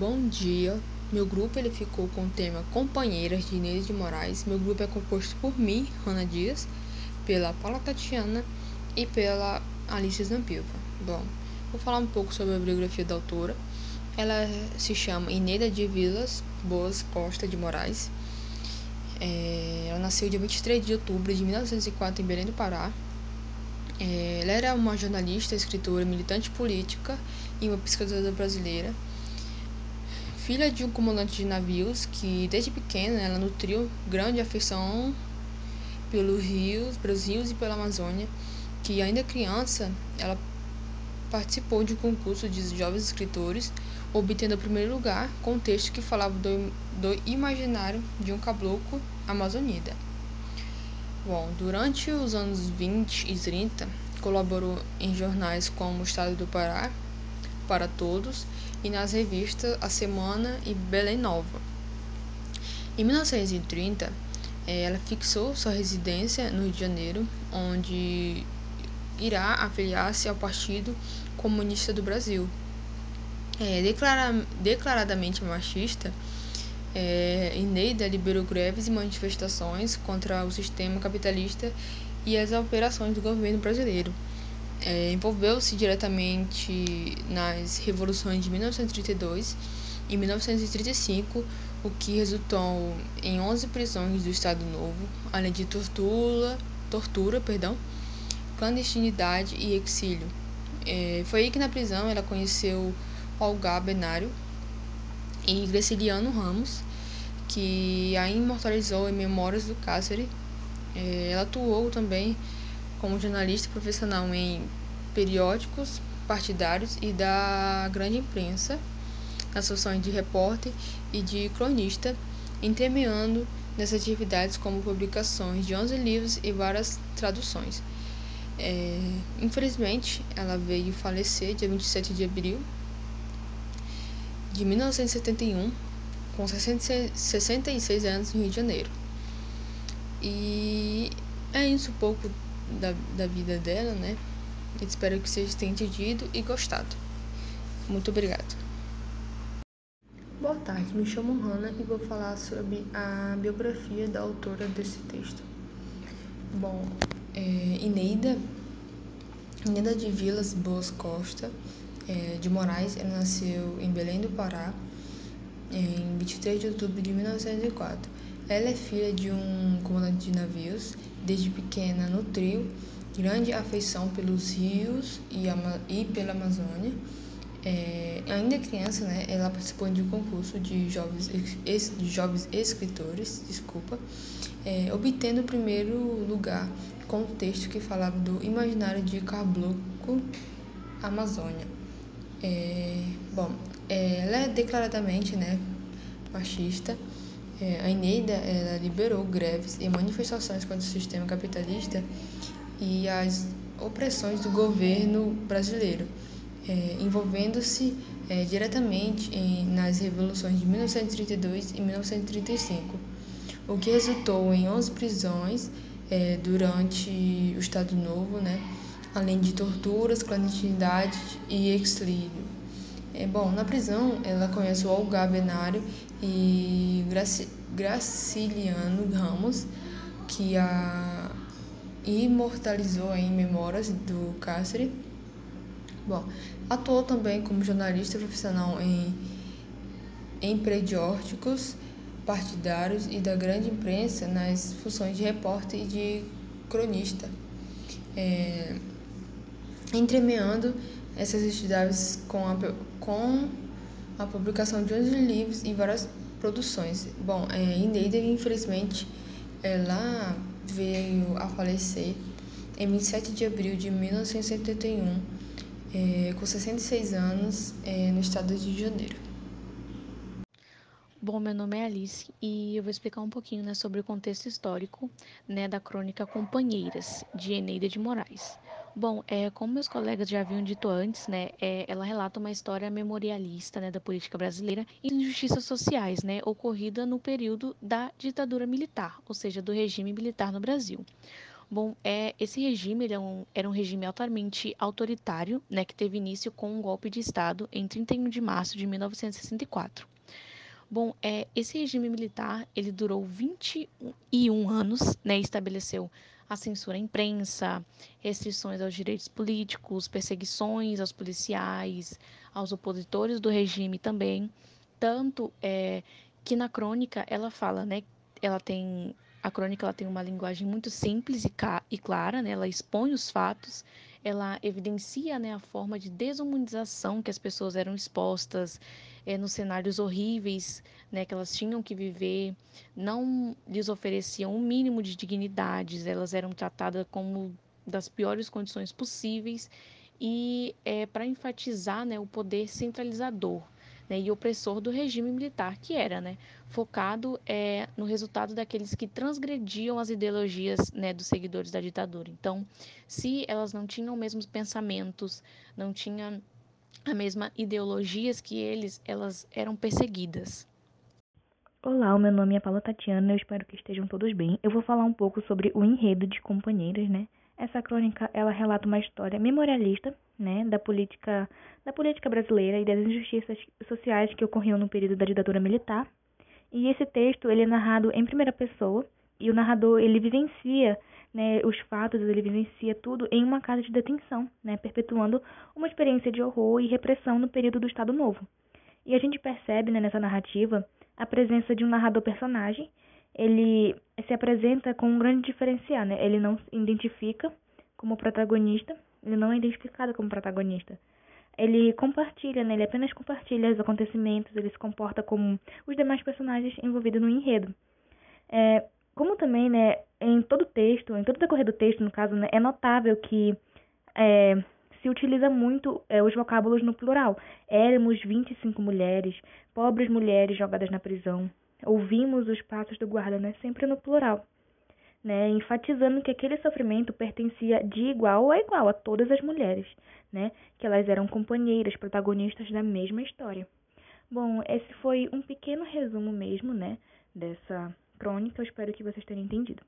Bom dia. Meu grupo ele ficou com o tema Companheiras de Inês de Moraes. Meu grupo é composto por mim, Rana Dias, pela Paula Tatiana e pela Alice Zampilva. Bom, vou falar um pouco sobre a biografia da autora. Ela se chama Ineida de Vilas Boas Costa de Moraes. É, ela nasceu dia 23 de outubro de 1904 em Belém do Pará. É, ela era uma jornalista, escritora, militante política e uma pesquisadora brasileira. Filha de um comandante de navios que, desde pequena, ela nutriu grande afeição pelos rios, pelos rios e pela Amazônia, que ainda criança, ela participou de um concurso de jovens escritores, obtendo o primeiro lugar com um texto que falava do, do imaginário de um caboclo amazonida. Bom, durante os anos 20 e 30, colaborou em jornais como o Estado do Pará, Para Todos, e nas revistas A Semana e Belém Nova. Em 1930, eh, ela fixou sua residência no Rio de Janeiro, onde irá afiliar-se ao Partido Comunista do Brasil. É, declara, declaradamente machista, é, Ineida liberou greves e manifestações contra o sistema capitalista e as operações do governo brasileiro. É, Envolveu-se diretamente nas revoluções de 1932 e 1935, o que resultou em 11 prisões do Estado Novo, além de tortura, tortura perdão, clandestinidade e exílio. É, foi aí que na prisão ela conheceu Olga Benário, e Graciliano Ramos, que a imortalizou em Memórias do Cáceres. É, ela atuou também como jornalista profissional em periódicos partidários e da grande imprensa, nas funções de repórter e de cronista, entremeando nessas atividades como publicações de 11 livros e várias traduções. É, infelizmente, ela veio falecer dia 27 de abril de 1971, com 66 anos no Rio de Janeiro. E é isso um pouco da, da vida dela, né? Espero que vocês tenham entendido e gostado. Muito obrigado. Boa tarde, me chamo Hanna e vou falar sobre a biografia da autora desse texto. Bom, é, Ineida, Ineida de Vilas Boas Costa, é, de Moraes, ela nasceu em Belém do Pará, em 23 de outubro de 1904. Ela é filha de um comandante de navios, desde pequena nutriu grande afeição pelos rios e, e pela Amazônia. É, ainda criança, né, ela participou de um concurso de jovens, ex, de jovens escritores, desculpa, é, obtendo o primeiro lugar com o texto que falava do imaginário de Caboclo Amazônia. É, bom, é, ela é declaradamente né, machista. É, a Eneida ela liberou greves e manifestações contra o sistema capitalista e as opressões do governo brasileiro, é, envolvendo-se é, diretamente em, nas revoluções de 1932 e 1935, o que resultou em 11 prisões é, durante o Estado Novo, né? além de torturas, clandestinidade e exílio. É, bom, na prisão ela conhece o Olga Benário e Graci Graciliano Ramos, que a imortalizou em Memórias do Cáceres. Bom, atuou também como jornalista profissional em, em periódicos partidários e da grande imprensa nas funções de repórter e de cronista. É, entremeando essas atividades com a, com a publicação de 11 livros e várias produções. Bom, é, Ineida, infelizmente, ela veio a falecer em 27 de abril de 1971, é, com 66 anos, é, no estado de Janeiro. Bom, meu nome é Alice e eu vou explicar um pouquinho né, sobre o contexto histórico né, da crônica Companheiras, de Eneida de Moraes. Bom, é, como meus colegas já haviam dito antes, né, é, ela relata uma história memorialista né, da política brasileira e injustiças sociais né, ocorrida no período da ditadura militar, ou seja, do regime militar no Brasil. Bom, é, esse regime é um, era um regime altamente autoritário, né, que teve início com um golpe de Estado em 31 de março de 1964. Bom, é, esse regime militar ele durou 21 anos, né, estabeleceu a censura à imprensa, restrições aos direitos políticos, perseguições aos policiais, aos opositores do regime também, tanto é, que na crônica ela fala, né, ela tem a crônica ela tem uma linguagem muito simples e, e clara, né? ela expõe os fatos, ela evidencia né, a forma de desumanização que as pessoas eram expostas é, nos cenários horríveis né, que elas tinham que viver, não lhes ofereciam um mínimo de dignidades, elas eram tratadas como das piores condições possíveis e é, para enfatizar né, o poder centralizador né, e opressor do regime militar, que era né, focado é, no resultado daqueles que transgrediam as ideologias né, dos seguidores da ditadura. Então, se elas não tinham os mesmos pensamentos, não tinham a mesma ideologias que eles, elas eram perseguidas. Olá, o meu nome é Paula Tatiana, eu espero que estejam todos bem. Eu vou falar um pouco sobre o enredo de Companheiras, né? Essa crônica, ela relata uma história memorialista, né, da política, da política brasileira e das injustiças sociais que ocorriam no período da ditadura militar. E esse texto, ele é narrado em primeira pessoa, e o narrador, ele vivencia, né, os fatos, ele vivencia tudo em uma casa de detenção, né, perpetuando uma experiência de horror e repressão no período do Estado Novo. E a gente percebe, né, nessa narrativa, a presença de um narrador personagem ele se apresenta com um grande diferencial, né? Ele não se identifica como protagonista, ele não é identificado como protagonista. Ele compartilha, né? Ele apenas compartilha os acontecimentos, ele se comporta como os demais personagens envolvidos no enredo. É, como também, né, em todo o texto, em todo o decorrer do texto, no caso, né, é notável que é, se utiliza muito é, os vocábulos no plural. Éramos 25 mulheres, pobres mulheres jogadas na prisão, ouvimos os passos do guarda, né, sempre no plural, né, enfatizando que aquele sofrimento pertencia de igual a igual a todas as mulheres, né, que elas eram companheiras, protagonistas da mesma história. Bom, esse foi um pequeno resumo mesmo, né, dessa crônica. Eu espero que vocês tenham entendido.